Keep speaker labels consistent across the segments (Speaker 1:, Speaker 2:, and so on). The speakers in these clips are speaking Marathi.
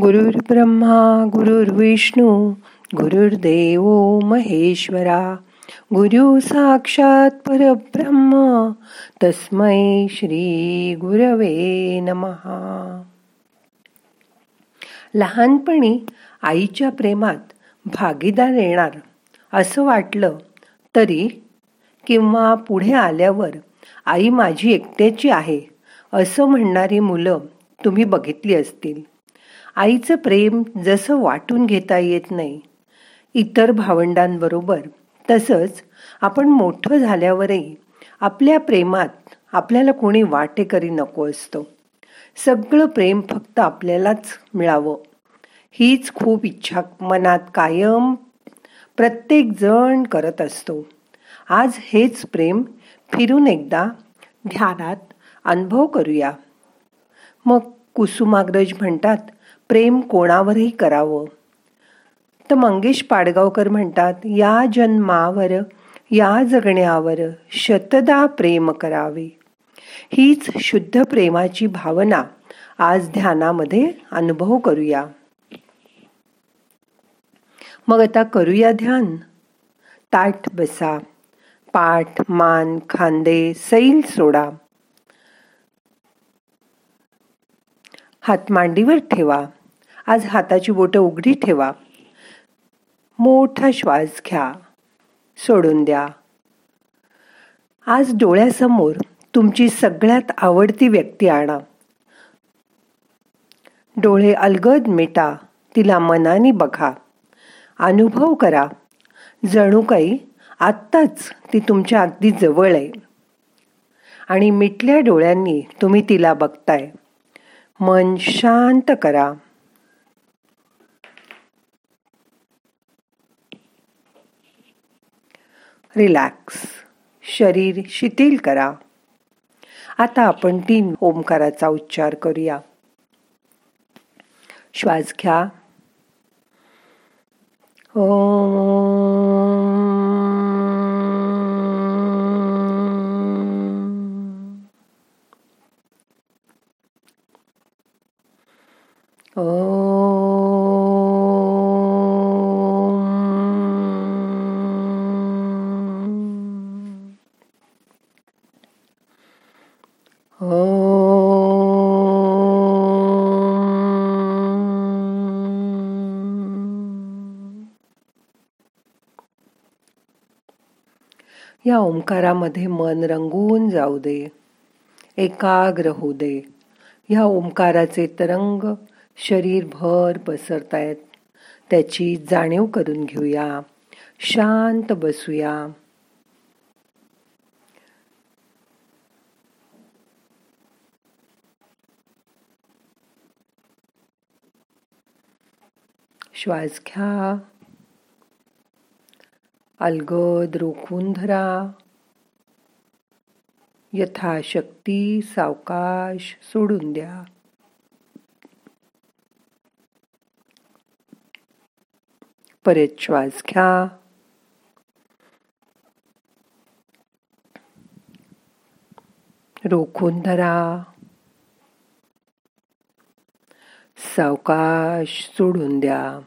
Speaker 1: गुरुर् ब्रह्मा गुरुर्विष्णू गुरुर्देव महेश्वरा गुरु साक्षात परब्रह्म तस्मै श्री गुरवे नमहा लहानपणी आईच्या प्रेमात भागीदार येणार असं वाटलं तरी किंवा पुढे आल्यावर आई माझी एकट्याची आहे असं म्हणणारी मुलं तुम्ही बघितली असतील. आईचं प्रेम जसं वाटून घेता येत नाही इतर भावंडांबरोबर तसंच आपण मोठं झाल्यावरही आपल्या प्रेमात आपल्याला कोणी वाटेकरी नको असतो. सगळं प्रेम फक्त आपल्यालाच मिळावं. हीच खूप इच्छा मनात कायम प्रत्येक जण करत असतो. आज हेच प्रेम फिरून एकदा ध्यानात अनुभव करूया. मग कुसुमाग्रज म्हणतात प्रेम कोणावरही करावं? तर मंगेश पाडगावकर म्हणतात या जन्मावर या जगण्यावर शतदा प्रेम करावे. हीच शुद्ध प्रेमाची भावना आज ध्यानामध्ये अनुभव करूया. मग आता करूया ध्यान. ताट बसा पाठ मान खांदे सैल सोडा. हात मांडीवर ठेवा. आज हाताची बोटं उघडी ठेवा. मोठा श्वास घ्या. सोडून द्या. आज डोळ्यासमोर तुमची सगळ्यात आवडती व्यक्ती आणा. डोळे अलगद मिटा. तिला मनाने बघा. अनुभव करा. जणू काही आत्ताच ती तुमच्या अगदी जवळ आहे. आणि मिटल्या डोळ्यांनी तुम्ही तिला बघताय. मन शांत करा. रिलॅक्स शरीर शिथिल करा. आता आपण तीन ओंकाराचा उच्चार करूया. श्वास घ्या. ओ या ओंकारामध्ये मन रंगून जाऊ दे. एकाग्र होऊ दे. या ओंकाराचे तरंग शरीरभर पसरतायत. त्याची जाणीव करून घेऊया. शांत बसूया. श्वास घ्या. अलगद रोखून धरा यथाशक्ती सावकाश सोडून द्या परत श्वास घ्या रोखून धरा सावकाश सोडून द्या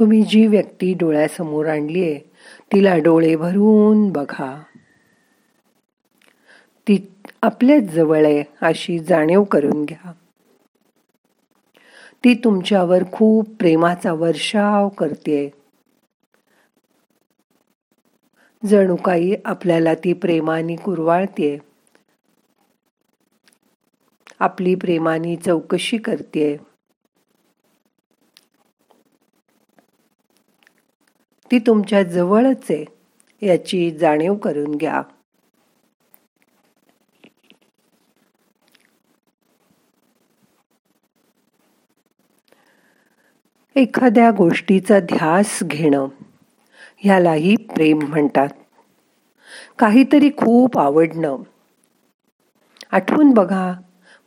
Speaker 1: तुम्ही जी व्यक्ती डोळ्यासमोर आणली आहे तिला डोळे भरून बघा. ती आपल्याच जवळ आहे अशी जाणीव करून घ्या. ती तुमच्यावर खूप प्रेमाचा वर्षाव करते. जणू काही आपल्याला ती प्रेमाने कुरवाळते. आपली प्रेमाने चौकशी करते. ती तुमच्या जवळच आहे याची जाणीव करून घ्या. एखाद्या गोष्टीचा ध्यास घेणं ह्यालाही प्रेम म्हणतात. काहीतरी खूप आवडणं. आठवून बघा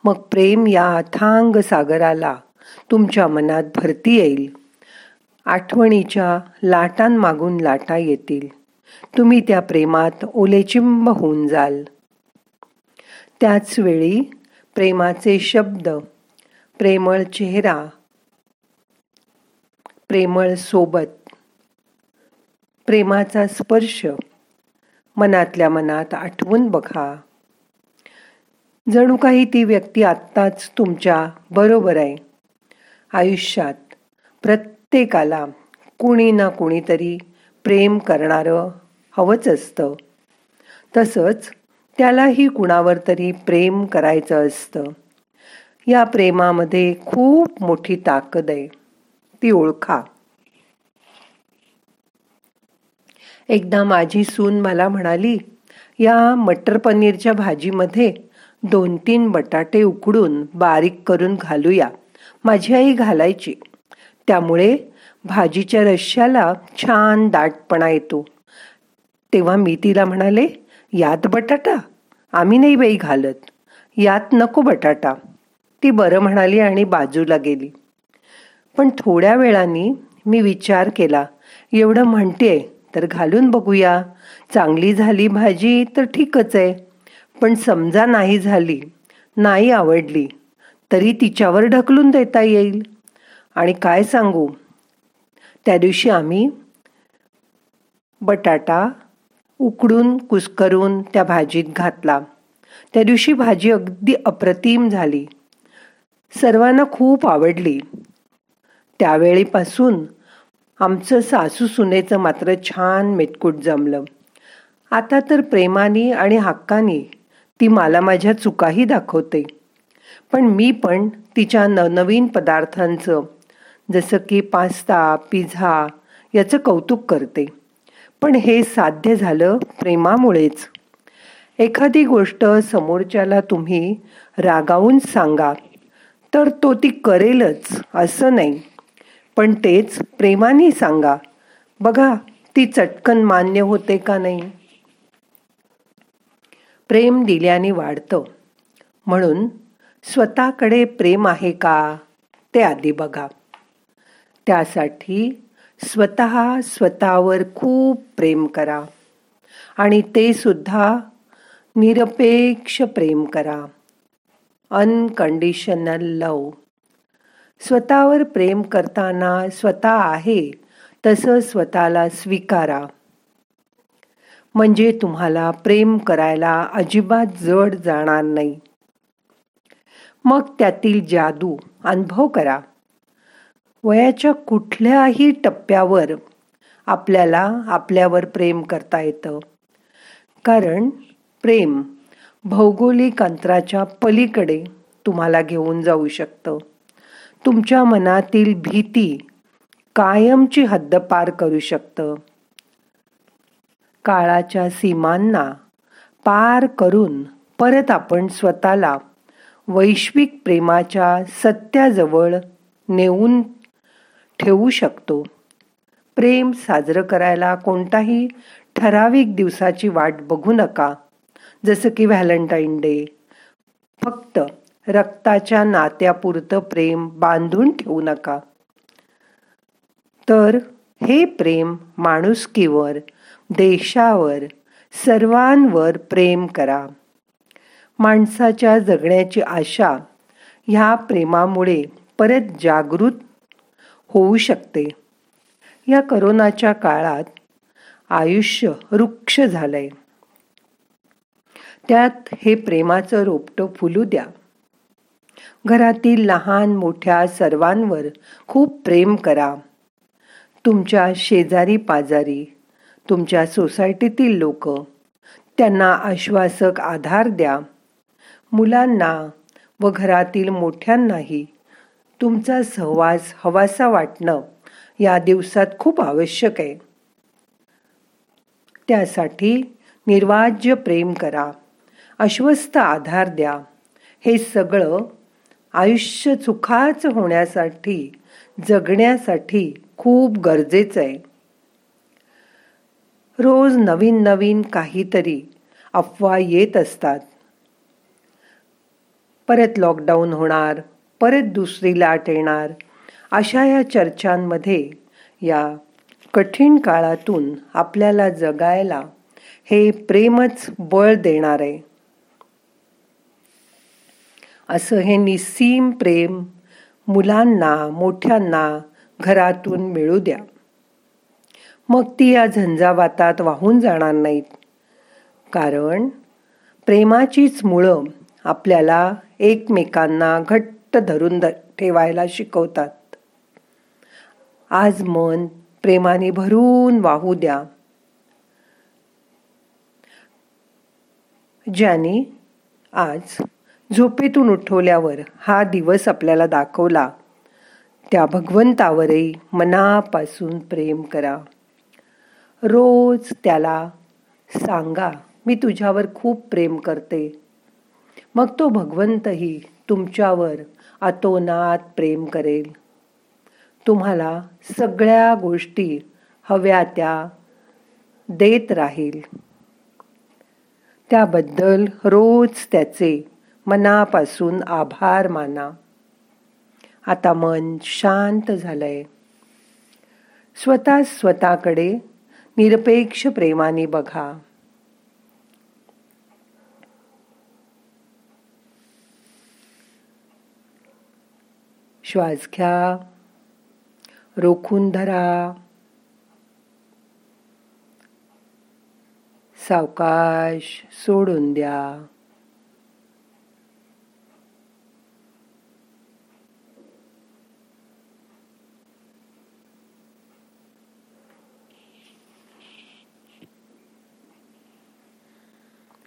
Speaker 1: मग प्रेम या अथांग सागराला तुमच्या मनात भरती येईल. आठवणीच्या लाटांमागून लाटा येतील. तुम्ही त्या प्रेमात ओलेचिंब होऊन जाल. त्याच वेळी प्रेमाचे शब्द प्रेमळ चेहरा प्रेमळ सोबत प्रेमाचा स्पर्श मनातल्या मनात आठवून बघा. जणू काही ती व्यक्ती आत्ताच तुमच्या बरोबर आहे. आयुष्यात प्रत्येकाला कुणी ना कुणीतरी प्रेम करणारं हवंच असतं. तसंच त्यालाही कुणावर तरी प्रेम करायचं असतं. या प्रेमामध्ये खूप मोठी ताकद आहे. ती ओळखा. एकदा माझी सून मला म्हणाली या मटर पनीरच्या भाजीमध्ये दोन तीन बटाटे उकडून बारीक करून घालूया. माझी आई घालायची. त्यामुळे भाजीच्या रश्श्याला छान दाटपणा येतो. तेव्हा मी तिला म्हणाले यात बटाटा? आम्ही नाही बाई घालत. यात नको बटाटा. ती बरं म्हणाली आणि बाजूला गेली. पण थोड्या वेळाने मी विचार केला एवढं म्हणते तर घालून बघूया. चांगली झाली भाजी तर ठीकच आहे. पण समजा नाही झाली नाही आवडली तरी तिच्यावर ढकलून देता येईल. आणि काय सांगू? त्या दिवशी आम्ही बटाटा उकडून कुस्करून त्या भाजीत घातला. त्या दिवशी भाजी अगदी अप्रतिम झाली. सर्वांना खूप आवडली. त्यावेळीपासून आमचं सासू सुनेचं मात्र छान मेतकूट जमलं. आता तर प्रेमाने आणि हक्काने ती मला माझ्या चुकाही दाखवते. पण मी पण तिच्या नवनवीन पदार्थांचं जसं की पास्ता पिझ्झा याचं कौतुक करते. पण हे साध्य झालं प्रेमामुळेच. एखादी गोष्ट समोरच्याला तुम्ही रागावून सांगा तर तो ती करेलच असं नाही. पण तेच प्रेमाने सांगा बघा ती चटकन मान्य होते का नाही? प्रेम दिल्याने वाढतं. म्हणून स्वतःकडे प्रेम आहे का ते आधी बघा. त्यासाठी स्वतः स्वतःवर खूप प्रेम करा. आणि ते सुद्धा निरपेक्ष प्रेम करा. अनकंडिशनल लव स्वतःवर प्रेम करताना स्वतः आहे तसं स्वतःला स्वीकारा. म्हणजे तुम्हाला प्रेम करायला अजिबात जड जाणार नाही. मग त्यातील जादू अनुभव करा. वयाच्या कुठल्याही टप्प्यावर आपल्याला आपल्यावर प्रेम करता येतं. कारण प्रेम भौगोलिक अंतराच्या पलीकडे तुम्हाला घेऊन जाऊ शकतं. तुमच्या मनातील भीती कायमची हद्द पार करू शकतं. काळाच्या सीमांना पार करून परत आपण स्वतःला वैश्विक प्रेमाच्या सत्याजवळ नेऊन ठेवू शकतो. प्रेम साजरं करायला कोणताही ठराविक दिवसाची वाट बघू नका. जसं की व्हॅलेंटाईन डे. फक्त रक्ताच्या नात्यापुरतं प्रेम बांधून ठेवू नका. तर हे प्रेम माणुसकीवर देशावर सर्वांवर प्रेम करा. माणसाच्या जगण्याची आशा ह्या प्रेमामुळे परत जागृत होऊ शकते. या करोनाच्या काळात आयुष्य वृक्ष झालंय. त्यात हे प्रेमाचं रोपटं फुलू द्या. घरातील लहान मोठ्या सर्वांवर खूप प्रेम करा. तुमच्या शेजारी पाजारी तुमच्या सोसायटीतील लोक त्यांना आश्वासक आधार द्या. मुलांना व घरातील मोठ्यांनाही तुमचा सहवास हवासा वाटणं या दिवसात खूप आवश्यक आहे. त्यासाठी निर्वाज्य प्रेम करा अश्वस्थ आधार द्या. हे सगळं आयुष्य सुखाच होण्यासाठी जगण्यासाठी खूप गरजेचं आहे. रोज नवीन नवीन काहीतरी अफवा येत असतात. परत लॉकडाऊन होणार परत दुसरी लाट येणार. अशा या चर्चांमध्ये या कठीण काळातून आपल्याला जगायला हे प्रेमच बळ देणार आहे. असं हे निस्सीम प्रेम मुलांना मोठ्यांना घरातून मिळू द्या. मग ती या झंझावातात वाहून जाणार नाहीत. कारण प्रेमाचीच मुळं आपल्याला एकमेकांना घट्ट धरून ठेवायला शिकवतात. आज मन प्रेमाने भरून वाहू द्या. ज्याने आज झोपेतून उठवल्यावर हा दिवस आपल्याला दाखवला त्या भगवंतावरही मनापासून प्रेम करा. रोज त्याला सांगा मी तुझ्यावर खूप प्रेम करते. मग तो भगवंतही तुमच्यावर अतोनात प्रेम करेल. तुम्हाला सगळ्या गोष्टी हव्या त्या देत राहील. त्याबद्दल रोज त्याचे मनापासून आभार माना. आता मन शांत झालंय. स्वतः स्वतःकडे निरपेक्ष प्रेमाने बघा. श्वास घ्या रोखून धरा. सावकाश सोडून द्या.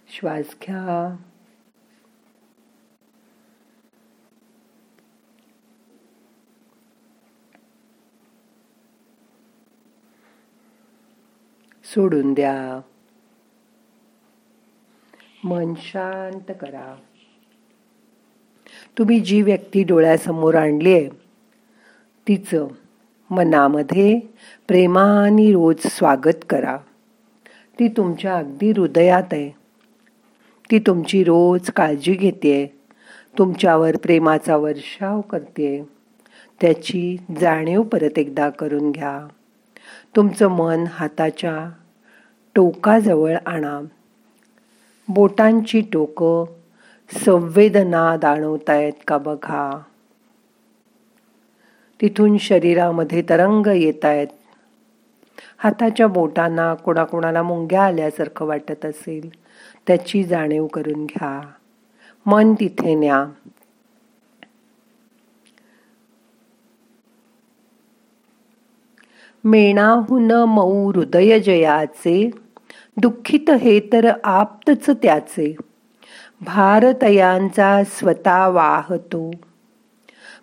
Speaker 1: श्वास घ्या सोडून द्या. मन शांत करा. तुम्ही जी व्यक्ती डोळ्यासमोर आणली आहे तिचं मनामध्ये प्रेमाने रोज स्वागत करा. ती तुमच्या अगदी हृदयात आहे. ती तुमची रोज काळजी घेते तुमच्यावर प्रेमाचा वर्षाव करते त्याची जाणीव परत एकदा करून घ्या. तुमचं मन हाताच्या टोकाजवळ आणा. बोटांची टोकं संवेदना दाणवतायत का बघा. तिथून शरीरामध्ये तरंग येत आहेत हाताच्या बोटांना कोणाकोणाला मुंग्या आल्यासारखं वाटत असेल त्याची जाणीव करून घ्या. मन तिथे न्या. मेणाहून मऊ हृदय जयाचे दुःखित हे तर आप्तच त्याचे. भारतयांचा स्वतः वाहतो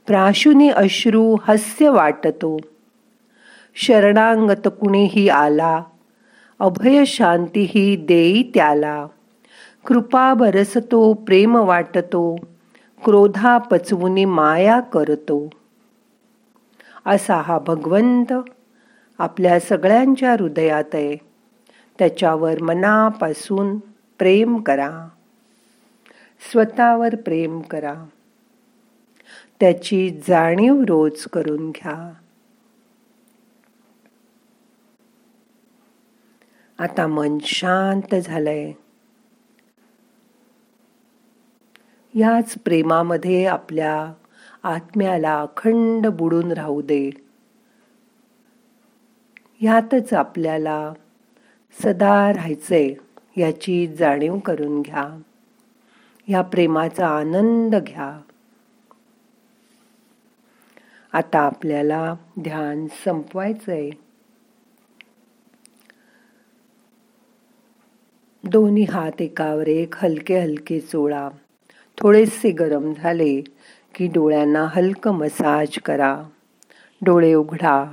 Speaker 1: प्राशुनी अश्रू हास्य वाटतो. शरणांगत कुणीही आला अभय शांतीही देई त्याला. कृपा बरसतो प्रेम वाटतो क्रोधा पचवुनी माया करतो. असा हा भगवंत आपल्या सगळ्यांच्या हृदयात आहे. त्याच्यावर मनापासून प्रेम करा. स्वतःवर प्रेम करा. त्याची जाणीव रोज करून घ्या. आता मन शांत झालंय. याच प्रेमामध्ये आपल्या आत्म्याला अखंड बुडून राहू दे. यातच आपल्याला सदा राहायचंय याची जाणीव करून घ्या. या प्रेमाचा आनंद घ्या. आता आपल्याला ध्यान संपवायचंय. दोन्ही हात एकावर एक हलके हलके चोळा. थोडेसे गरम झाले की डोळ्यांना हलक मसाज करा. डोळे उघडा.